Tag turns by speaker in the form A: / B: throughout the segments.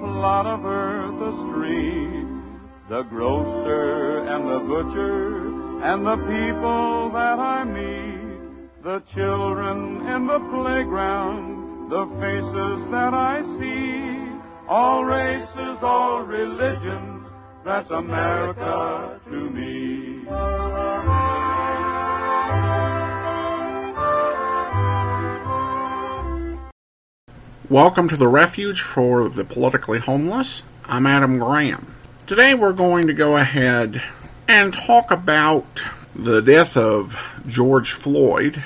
A: plot of earth, a street, the grocer and the butcher, and the people that I meet, the children in the playground, the faces that I see, all races, all religions, that's America to me.
B: Welcome to the Refuge for the Politically Homeless. I'm Adam Graham. Today we're going to go ahead and talk about the death of George Floyd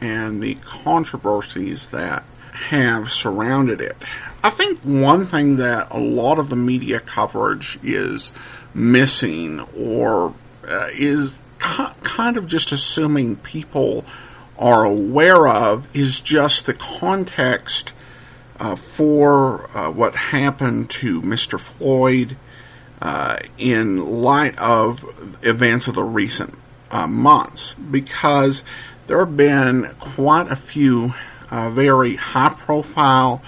B: and the controversies that have surrounded it. I think one thing that a lot of the media coverage is missing or uh, is ki- kind of just assuming people are aware of is just the context uh, for uh, what happened to Mr. Floyd uh, in light of events of the recent uh, months, because there have been quite a few uh, very high-profile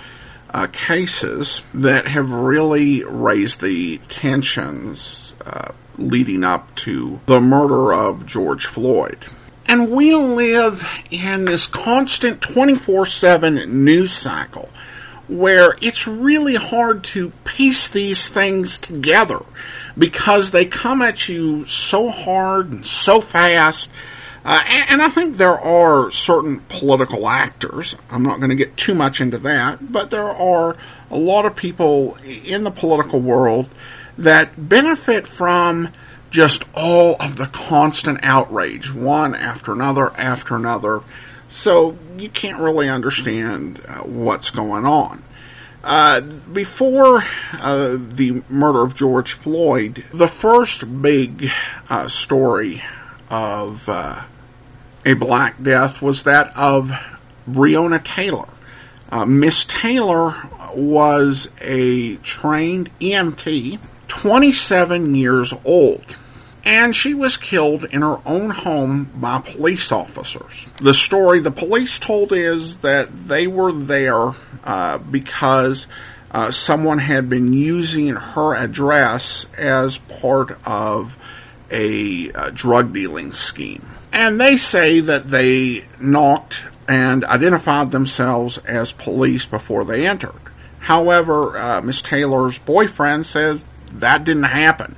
B: uh, cases that have really raised the tensions uh, leading up to the murder of George Floyd. And we live in this constant 24-7 news cycle where it's really hard to piece these things together because they come at you so hard and so fast. Uh, and, and I think there are certain political actors. I'm not going to get too much into that, but there are a lot of people in the political world that benefit from just all of the constant outrage, one after another after another. So you can't really understand uh, what's going on. Uh, before uh, the murder of George Floyd, the first big uh, story of uh, a Black Death was that of Breonna Taylor. Uh, Miss Taylor was a trained EMT, 27 years old and she was killed in her own home by police officers. The story the police told is that they were there uh, because uh, someone had been using her address as part of a uh, drug dealing scheme. And they say that they knocked and identified themselves as police before they entered. However, uh, Miss Taylor's boyfriend says that didn't happen.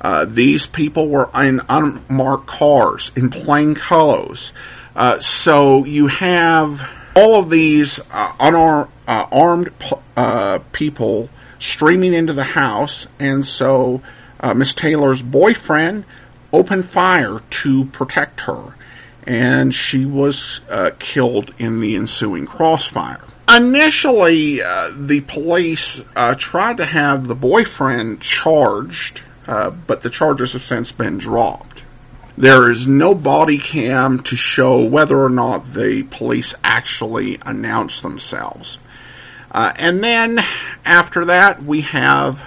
B: Uh, these people were in unmarked cars, in plain clothes. Uh, so you have all of these uh, unarmed uh, armed uh, people streaming into the house, and so uh, Miss Taylor's boyfriend opened fire to protect her, and she was killed in the ensuing crossfire. Initially, the police tried to have the boyfriend charged uh, but the charges have since been dropped. There is no body cam to show whether or not the police actually announced themselves. Uh, and then after that, we have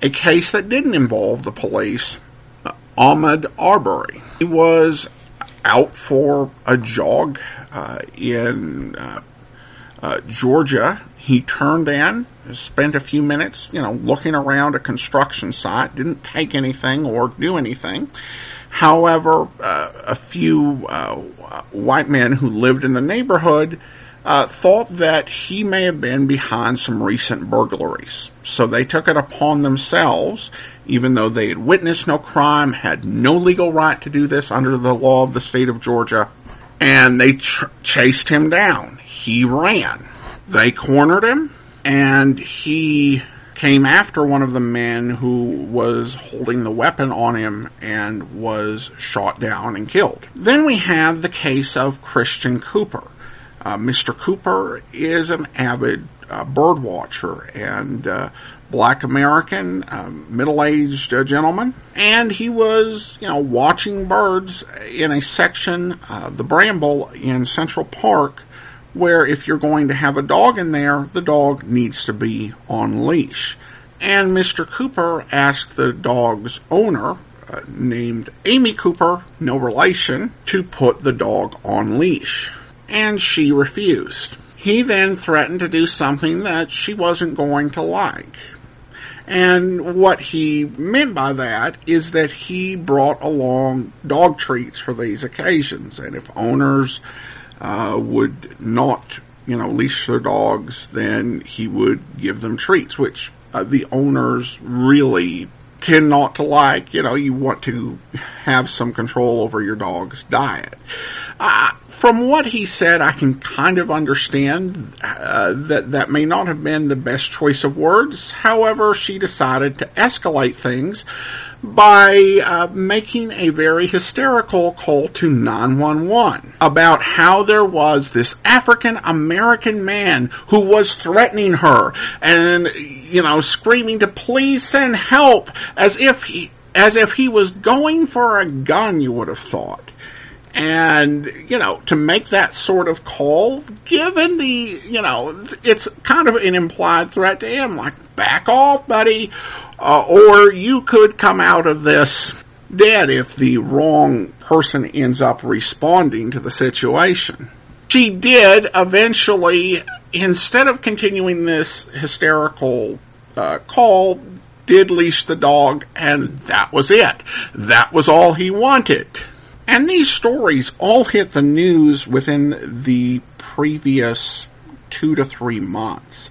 B: a case that didn't involve the police. Uh, Ahmaud Arbery. He was out for a jog uh, in Georgia he turned in, spent a few minutes, you know, looking around a construction site, didn't take anything or do anything. However, uh, a few uh, white men who lived in the neighborhood uh, thought that he may have been behind some recent burglaries. So they took it upon themselves, even though they had witnessed no crime, had no legal right to do this under the law of the state of Georgia, and they ch- chased him down. He ran. They cornered him, and he came after one of the men who was holding the weapon on him and was shot down and killed. Then we have the case of Christian Cooper. Uh, Mr. Cooper is an avid uh, bird watcher and uh, black American, um, middle-aged uh, gentleman, and he was, you know, watching birds in a section, uh, the Bramble in Central Park, where if you're going to have a dog in there, the dog needs to be on leash. And Mr. Cooper asked the dog's owner, uh, named Amy Cooper, no relation, to put the dog on leash. And she refused. He then threatened to do something that she wasn't going to like. And what he meant by that is that he brought along dog treats for these occasions. And if owners uh, would not, you know, leash their dogs, then he would give them treats, which uh, the owners really tend not to like. You know, you want to have some control over your dog's diet. Uh, from what he said, I can kind of understand uh, that that may not have been the best choice of words. However, she decided to escalate things by uh, making a very hysterical call to 911 about how there was this African American man who was threatening her and, you know, screaming to please send help as if he, as if he was going for a gun, you would have thought. And, you know, to make that sort of call, given the, you know, it's kind of an implied threat to him, like, back off, buddy, uh, or you could come out of this dead if the wrong person ends up responding to the situation. She did eventually, instead of continuing this hysterical uh, call, did leash the dog, and that was it. That was all he wanted. And these stories all hit the news within the previous two to three months.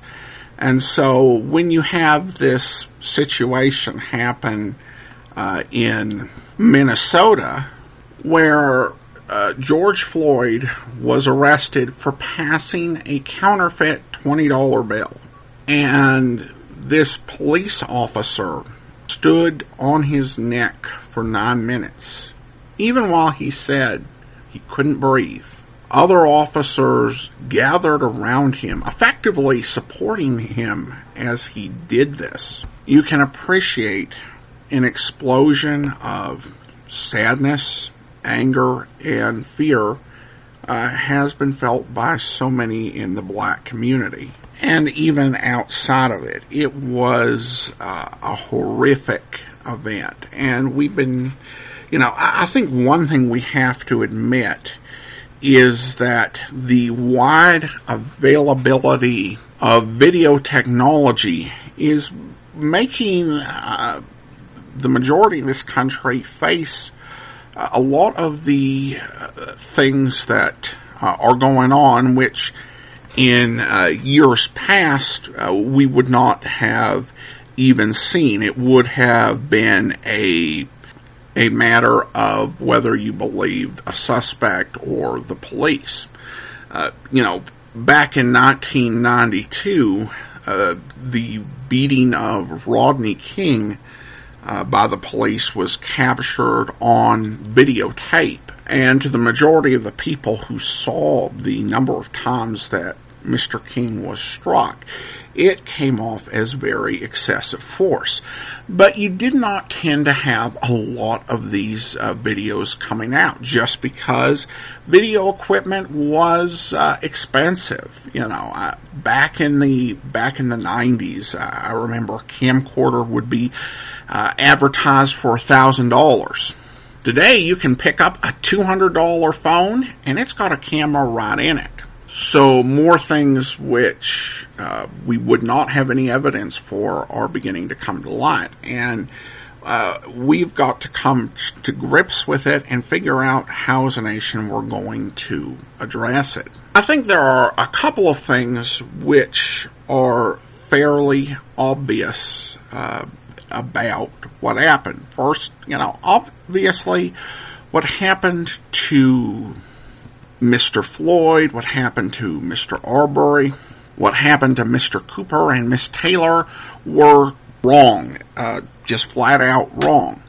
B: And so when you have this situation happen uh, in Minnesota, where uh, George Floyd was arrested for passing a counterfeit $20 bill, and this police officer stood on his neck for nine minutes even while he said he couldn't breathe, other officers gathered around him, effectively supporting him as he did this. You can appreciate an explosion of sadness, anger, and fear uh, has been felt by so many in the black community. And even outside of it, it was uh, a horrific event. And we've been you know, I think one thing we have to admit is that the wide availability of video technology is making uh, the majority of this country face a lot of the uh, things that uh, are going on, which in uh, years past uh, we would not have even seen. It would have been a a matter of whether you believed a suspect or the police. Uh, you know, back in 1992, uh, the beating of Rodney King uh, by the police was captured on videotape. And to the majority of the people who saw the number of times that Mr. King was struck, it came off as very excessive force. But you did not tend to have a lot of these uh, videos coming out just because video equipment was uh, expensive. You know, uh, back in the back in the '90s, uh, I remember a camcorder would be uh, advertised for a thousand dollars. Today, you can pick up a $200 phone and it's got a camera right in it. So more things which uh, we would not have any evidence for are beginning to come to light, and uh, we've got to come to grips with it and figure out how, as a nation, we're going to address it. I think there are a couple of things which are fairly obvious uh, about what happened. First, you know, obviously, what happened to Mr. Floyd, what happened to Mr. Arbery, what happened to Mr. Cooper and Miss Taylor were wrong, uh, just flat out wrong.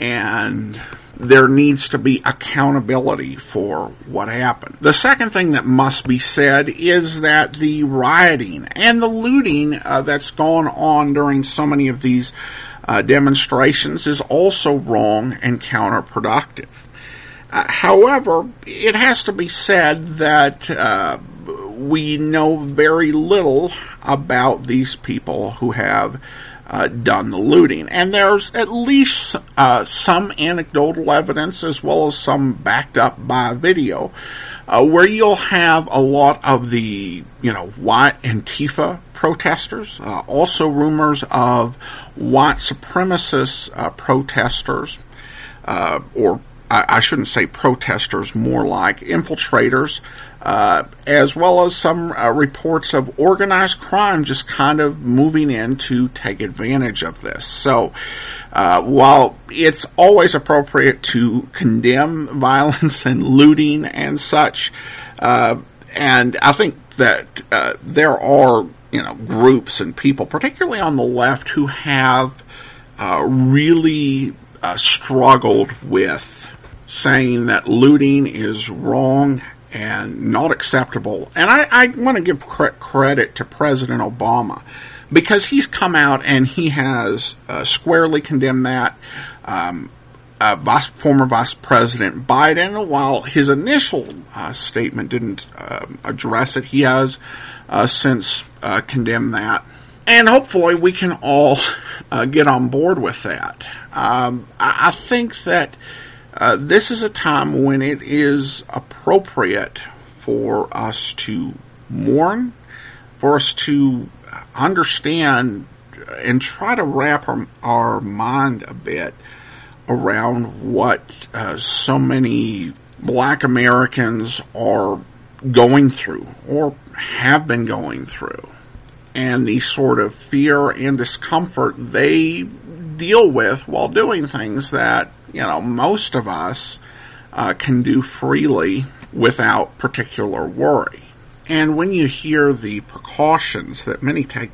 B: and there needs to be accountability for what happened. The second thing that must be said is that the rioting and the looting uh, that's gone on during so many of these uh, demonstrations is also wrong and counterproductive. Uh, however, it has to be said that uh, we know very little about these people who have uh, done the looting. And there's at least uh, some anecdotal evidence as well as some backed up by video uh, where you'll have a lot of the, you know, white Antifa protesters, uh, also rumors of white supremacist uh, protesters, uh, or I, shouldn't say protesters, more like infiltrators, uh, as well as some uh, reports of organized crime just kind of moving in to take advantage of this. So, uh, while it's always appropriate to condemn violence and looting and such, uh, and I think that uh, there are you know groups and people, particularly on the left, who have uh, really struggled with saying that looting is wrong and not acceptable. And I, I want to give cre- credit to President Obama because he's come out and he has uh, squarely condemned that. Um, uh, Vice, former Vice President Biden, while his initial uh, statement didn't um, address it, he has uh, since uh, condemned that. And hopefully we can all uh, get on board with that. Um, I, I think that uh, this is a time when it is appropriate for us to mourn, for us to understand and try to wrap our, our mind a bit around what uh, so many black Americans are going through or have been going through. And the sort of fear and discomfort they deal with while doing things that you know, most of us uh, can do freely without particular worry. And when you hear the precautions that many take,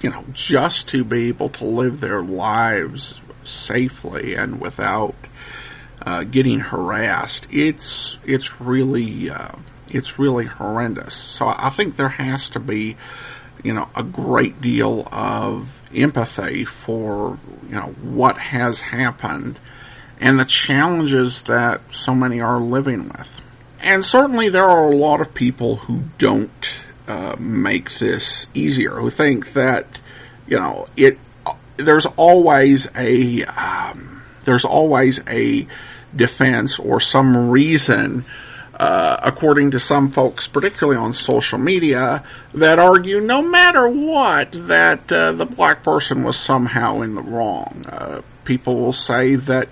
B: you know, just to be able to live their lives safely and without uh, getting harassed, it's it's really uh, it's really horrendous. So I think there has to be, you know, a great deal of empathy for you know what has happened and the challenges that so many are living with. And certainly there are a lot of people who don't uh, make this easier, who think that, you know, it, there's always a, um, there's always a defense or some reason uh, according to some folks, particularly on social media, that argue no matter what that uh, the black person was somehow in the wrong. Uh, people will say that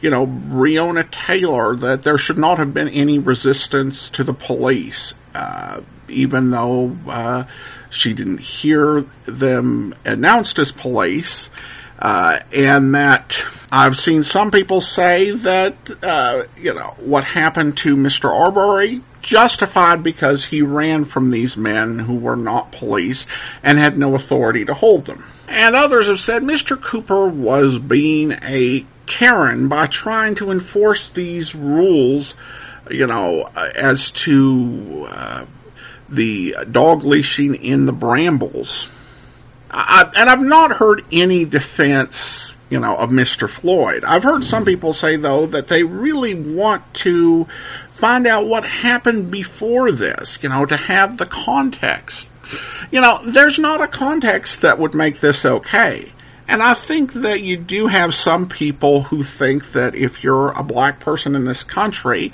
B: you know, Breonna Taylor that there should not have been any resistance to the police, uh, even though uh, she didn't hear them announced as police. Uh, and that I've seen some people say that, uh, you know, what happened to Mr. Arbery justified because he ran from these men who were not police and had no authority to hold them. And others have said Mr. Cooper was being a Karen by trying to enforce these rules, you know, as to uh, the dog leashing in the brambles. I, and I've not heard any defense, you know, of Mr. Floyd. I've heard some people say though that they really want to find out what happened before this, you know, to have the context. You know, there's not a context that would make this okay. And I think that you do have some people who think that if you're a black person in this country,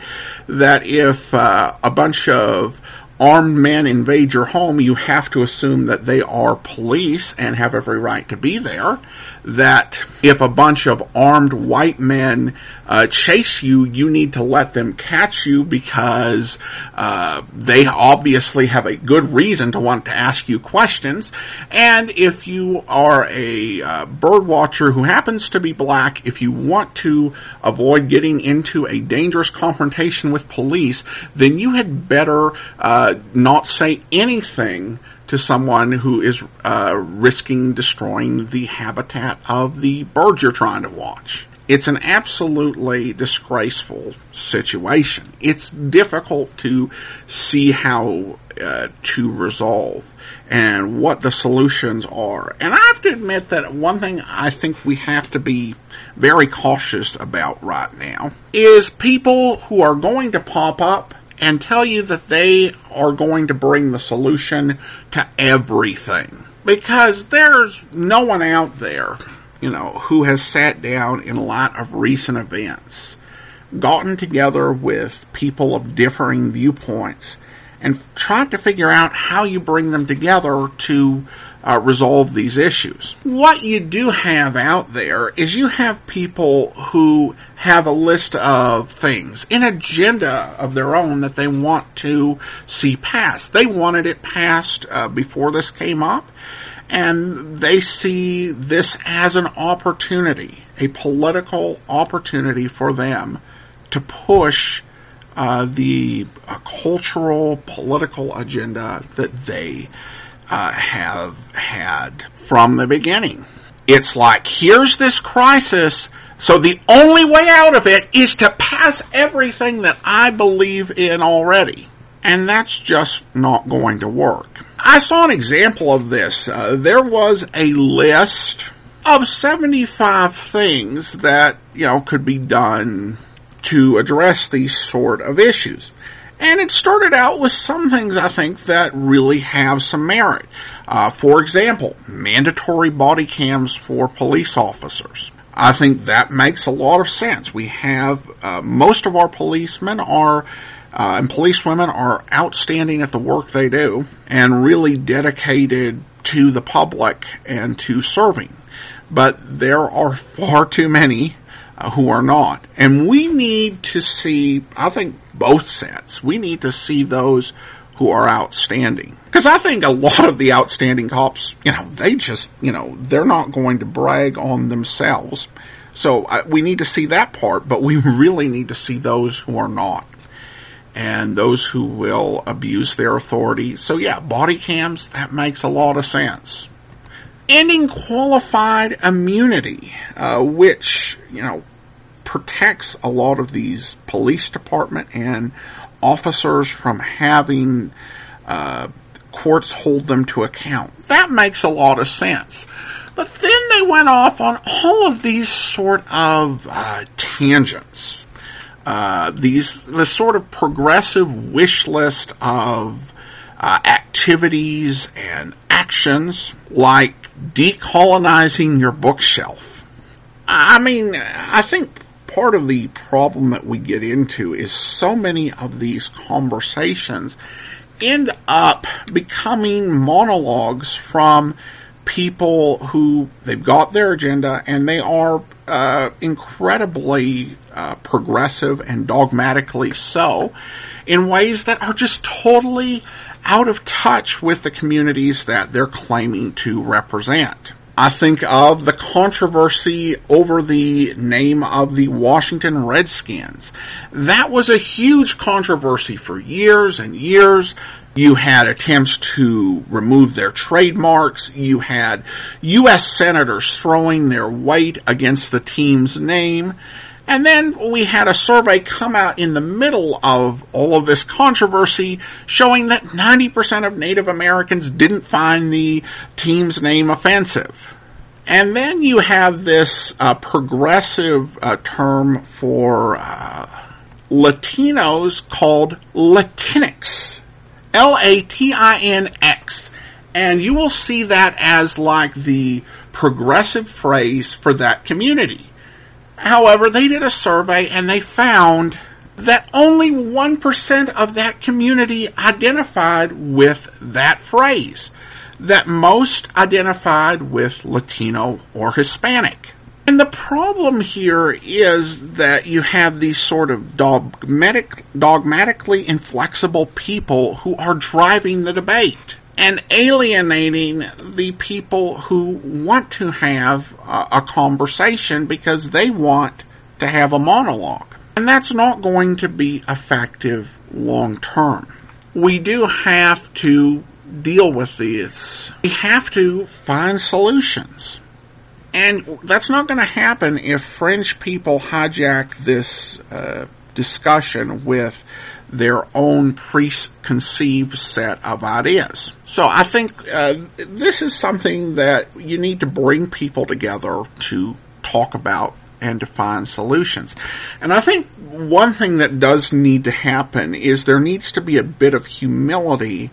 B: that if uh, a bunch of armed men invade your home, you have to assume that they are police and have every right to be there. That if a bunch of armed white men uh, chase you, you need to let them catch you because uh, they obviously have a good reason to want to ask you questions. And if you are a uh, bird watcher who happens to be black, if you want to avoid getting into a dangerous confrontation with police, then you had better uh, not say anything to someone who is uh, risking destroying the habitat of the birds you're trying to watch. It's an absolutely disgraceful situation. It's difficult to see how uh, to resolve and what the solutions are. And I have to admit that one thing I think we have to be very cautious about right now is people who are going to pop up and tell you that they are going to bring the solution to everything. Because there's no one out there you know, who has sat down in light of recent events, gotten together with people of differing viewpoints, and tried to figure out how you bring them together to uh, resolve these issues. What you do have out there is you have people who have a list of things, an agenda of their own that they want to see passed. They wanted it passed uh, before this came up and they see this as an opportunity, a political opportunity for them to push uh, the uh, cultural, political agenda that they uh, have had from the beginning. It's like, here's this crisis, so the only way out of it is to pass everything that I believe in already. And that's just not going to work. I saw an example of this. Uh, there was a list of 75 things that, you know, could be done to address these sort of issues. And it started out with some things I think that really have some merit. Uh, for example, mandatory body cams for police officers. I think that makes a lot of sense. We have, uh, most of our policemen are uh, and policewomen are outstanding at the work they do and really dedicated to the public and to serving. But there are far too many who are not. And we need to see, I think, both sets. We need to see those who are outstanding. Because I think a lot of the outstanding cops, you know, they just, you know, they're not going to brag on themselves. So uh, we need to see that part, but we really need to see those who are not and those who will abuse their authority. So yeah, body cams, that makes a lot of sense. Ending qualified immunity, uh, which, you know, protects a lot of these police department and officers from having, uh, courts hold them to account. That makes a lot of sense. But then they went off on all of these sort of uh, tangents uh, these this sort of progressive wish list of uh, activities and actions like decolonizing your bookshelf. I mean, I think part of the problem that we get into is so many of these conversations end up becoming monologues from people who they've got their agenda and they are uh, incredibly uh, progressive and dogmatically so in ways that are just totally out of touch with the communities that they're claiming to represent. I think of the controversy over the name of the Washington Redskins. That was a huge controversy for years and years. You had attempts to remove their trademarks. You had U.S. senators throwing their weight against the team's name. And then we had a survey come out in the middle of all of this controversy showing that 90% of Native Americans didn't find the team's name offensive. And then you have this uh, progressive uh, term for uh, Latinos called Latinx. L-A-T-I-N-X. And you will see that as like the progressive phrase for that community. However, they did a survey and they found that only 1% of that community identified with that phrase. That most identified with Latino or Hispanic. And the problem here is that you have these sort of dogmatic, dogmatically inflexible people who are driving the debate and alienating the people who want to have a, a conversation because they want to have a monologue. And that's not going to be effective long term. We do have to deal with this. We have to find solutions. And that's not going to happen if French people hijack this uh, discussion with their own preconceived set of ideas. So I think uh, this is something that you need to bring people together to talk about and to find solutions. And I think one thing that does need to happen is there needs to be a bit of humility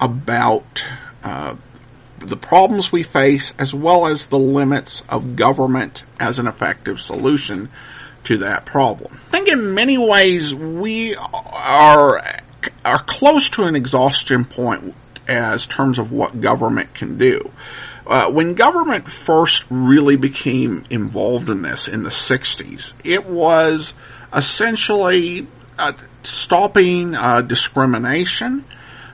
B: about uh, the problems we face as well as the limits of government as an effective solution to that problem. I think in many ways we are are close to an exhaustion point as terms of what government can do. Uh, when government first really became involved in this in the 60s, it was essentially uh, stopping uh, discrimination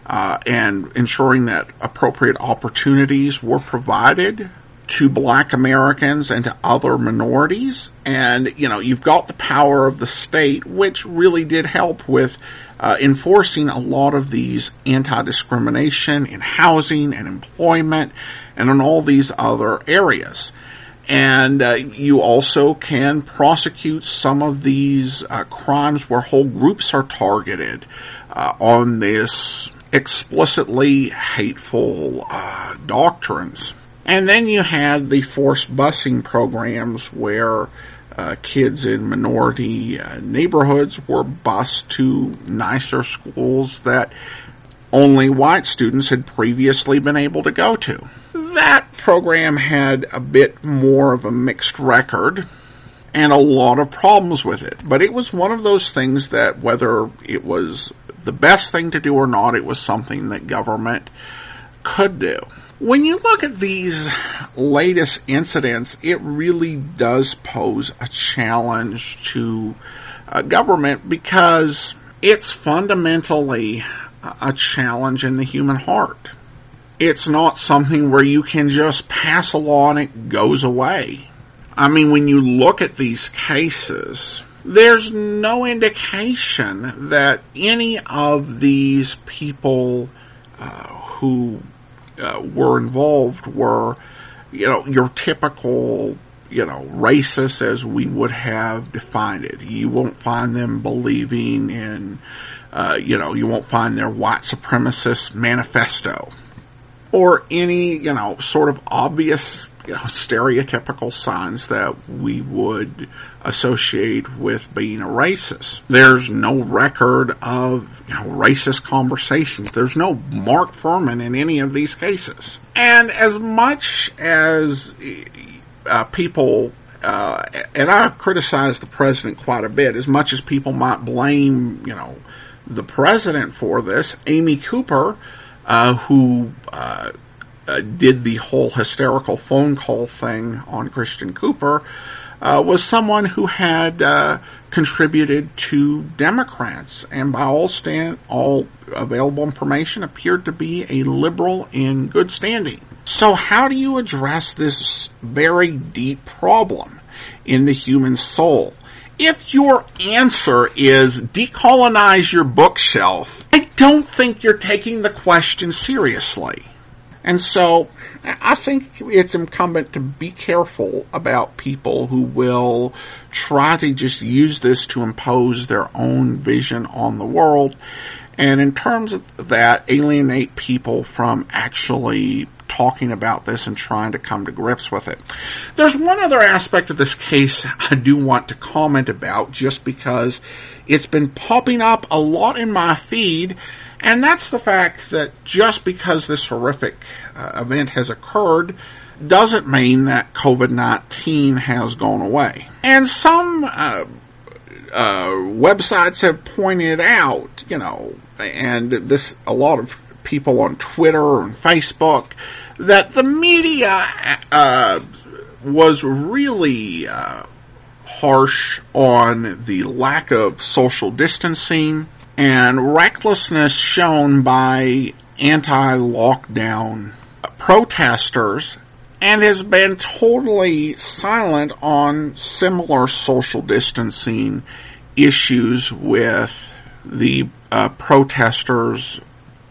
B: uh, and ensuring that appropriate opportunities were provided to black Americans and to other minorities. And, you know, you've got the power of the state, which really did help with uh, enforcing a lot of these anti-discrimination in housing and employment and in all these other areas. And uh, you also can prosecute some of these uh, crimes where whole groups are targeted uh, on this explicitly hateful uh, doctrines. And then you had the forced busing programs where uh, kids in minority uh, neighborhoods were bused to nicer schools that only white students had previously been able to go to. That program had a bit more of a mixed record and a lot of problems with it. But it was one of those things that whether it was the best thing to do or not, it was something that government could do. When you look at these latest incidents, it really does pose a challenge to uh, government because it's fundamentally a challenge in the human heart. It's not something where you can just pass a law and it goes away. I mean, when you look at these cases, there's no indication that any of these people uh, who uh, were involved were, you know, your typical, you know, racist as we would have defined it. You won't find them believing in, uh, you know, you won't find their white supremacist manifesto or any, you know, sort of obvious stereotypical signs that we would associate with being a racist. There's no record of you know, racist conversations. There's no Mark Fuhrman in any of these cases. And as much as uh, people uh, and I criticize the president quite a bit, as much as people might blame, you know, the president for this, Amy Cooper, uh, who uh, uh, did the whole hysterical phone call thing on Christian Cooper uh, was someone who had uh, contributed to Democrats, and by all stand all available information, appeared to be a liberal in good standing. So, how do you address this very deep problem in the human soul? If your answer is decolonize your bookshelf, I don't think you're taking the question seriously. And so I think it's incumbent to be careful about people who will try to just use this to impose their own vision on the world. And in terms of that, alienate people from actually talking about this and trying to come to grips with it. There's one other aspect of this case I do want to comment about just because it's been popping up a lot in my feed and that's the fact that just because this horrific uh, event has occurred doesn't mean that COVID-19 has gone away. And some uh, uh, websites have pointed out, you know, and this, a lot of people on Twitter and Facebook, that the media uh, was really uh, harsh on the lack of social distancing and recklessness shown by anti-lockdown protesters and has been totally silent on similar social distancing issues with the uh, protesters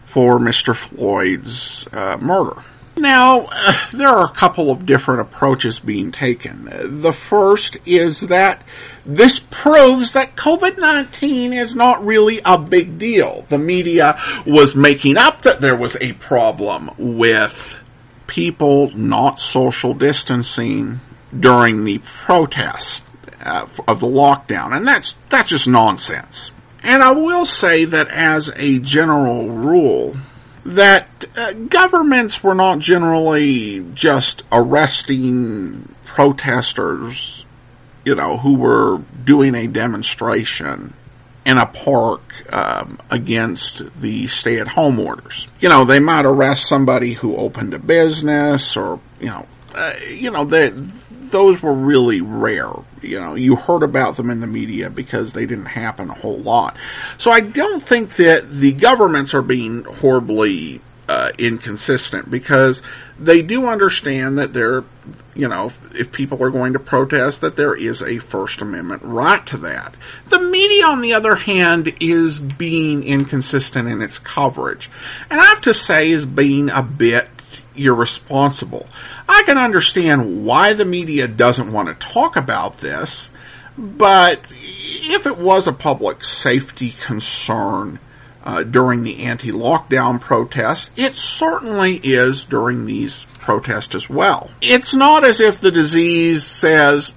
B: for Mr. Floyd's uh, murder. Now, uh, there are a couple of different approaches being taken. The first is that this proves that COVID-19 is not really a big deal. The media was making up that there was a problem with people not social distancing during the protest uh, of the lockdown, and that's that's just nonsense. And I will say that as a general rule, that uh, governments were not generally just arresting protesters, you know, who were doing a demonstration in a park um, against the stay-at-home orders. You know, they might arrest somebody who opened a business, or you know, uh, you know, they those were really rare. You know, you heard about them in the media because they didn't happen a whole lot. So I don't think that the governments are being horribly uh, inconsistent because they do understand that there, you know, if people are going to protest, that there is a First Amendment right to that. The media, on the other hand, is being inconsistent in its coverage. And I have to say is being a bit irresponsible. I can understand why the media doesn't want to talk about this, but if it was a public safety concern uh, during the anti-lockdown protests, it certainly is during these protests as well. It's not as if the disease says,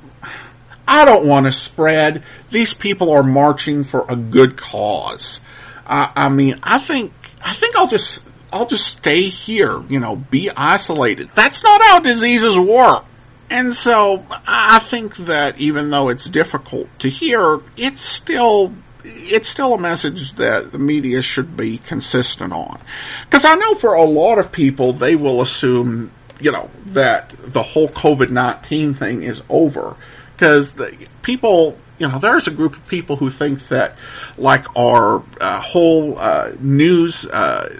B: I don't want to spread. These people are marching for a good cause. Uh, I mean, I think I think I'll just I'll just stay here, you know, be isolated. That's not how diseases work. And so I think that even though it's difficult to hear, it's still it's still a message that the media should be consistent on. Because I know for a lot of people, they will assume, you know, that the whole COVID-19 thing is over. Because people, you know, there's a group of people who think that, like, our uh, whole uh, news uh,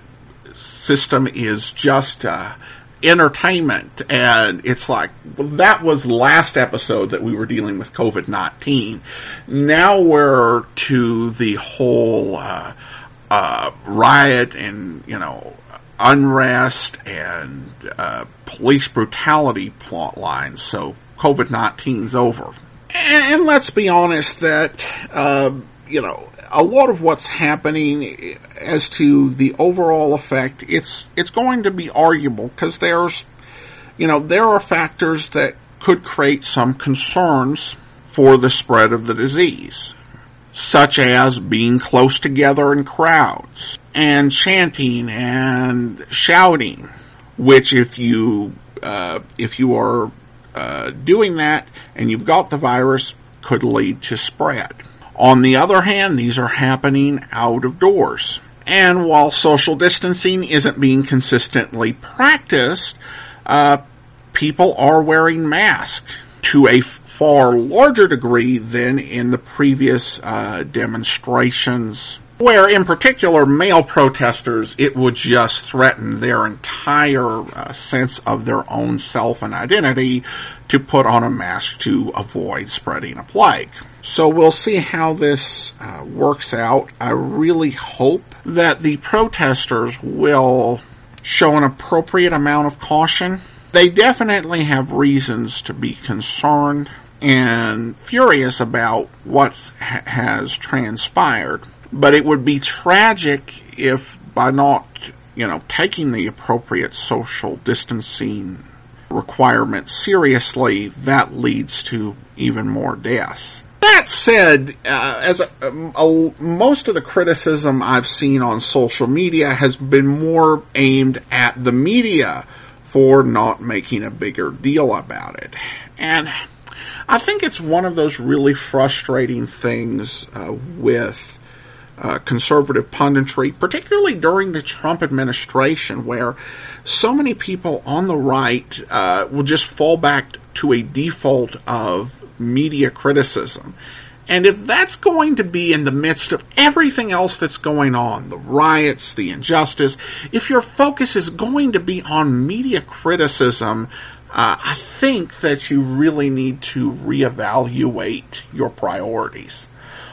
B: system is just uh, entertainment. And it's like well, that was last episode that we were dealing with COVID-19 now we're to the whole uh, uh, riot and you know unrest and uh, police brutality plot lines so COVID-19's over. And, and, let's be honest that uh, you know a lot of what's happening as to the overall effect, it's it's going to be arguable because there's, you know, there are factors that could create some concerns for the spread of the disease, such as being close together in crowds and chanting and shouting, which if you uh, if you are uh, doing that and you've got the virus could lead to spread. On the other hand, these are happening out of doors. And while social distancing isn't being consistently practiced, uh, people are wearing masks to a far larger degree than in the previous uh, demonstrations where in particular male protesters it would just threaten their entire uh, sense of their own self and identity to put on a mask to avoid spreading a plague. So we'll see how this uh, works out. I really hope that the protesters will show an appropriate amount of caution. They definitely have reasons to be concerned and furious about what ha- has transpired. But it would be tragic if by not, you know, taking the appropriate social distancing requirements seriously, that leads to even more deaths. That said, uh, as a, a, most of the criticism I've seen on social media has been more aimed at the media for not making a bigger deal about it. And I think it's one of those really frustrating things uh, with uh, conservative punditry, particularly during the Trump administration, where so many people on the right uh, will just fall back to a default of media criticism. And if that's going to be in the midst of everything else that's going on, the riots, the injustice, if your focus is going to be on media criticism, uh, I think that you really need to reevaluate your priorities.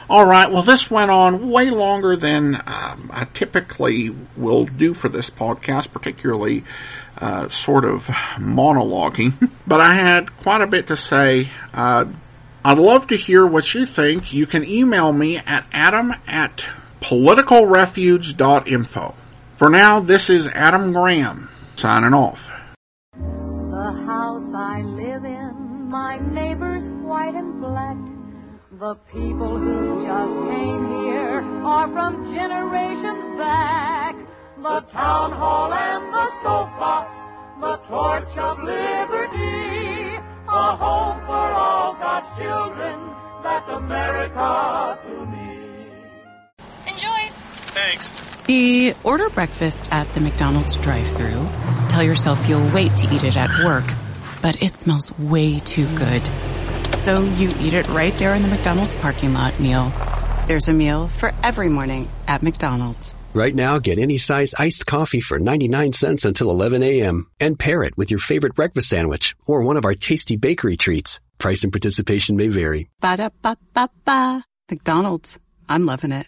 B: All right. Well, this went on way longer than um, I typically will do for this podcast, particularly uh, sort of monologuing, but I had quite a bit to say. Uh, I'd love to hear what you think. You can email me at adam at politicalrefuge.info. For now, this is Adam Graham signing off.
C: The house I live in, my neighbors white and black. The people who just came here are from generations back. The town hall and the soapbox, the torch of liberty. A home for all God's children, that's America to me.
D: Enjoy!
E: Thanks.
F: The order breakfast at the McDonald's drive-thru. Tell yourself you'll wait to eat it at work, but it smells way too good. So you eat it right there in the McDonald's parking lot meal. There's a meal for every morning at McDonald's.
G: Right now, get any size iced coffee for 99 cents until 11 a.m. and pair it with your favorite breakfast sandwich or one of our tasty bakery treats. Price and participation may vary.
F: Ba-da-ba-ba-ba. McDonald's. I'm loving it.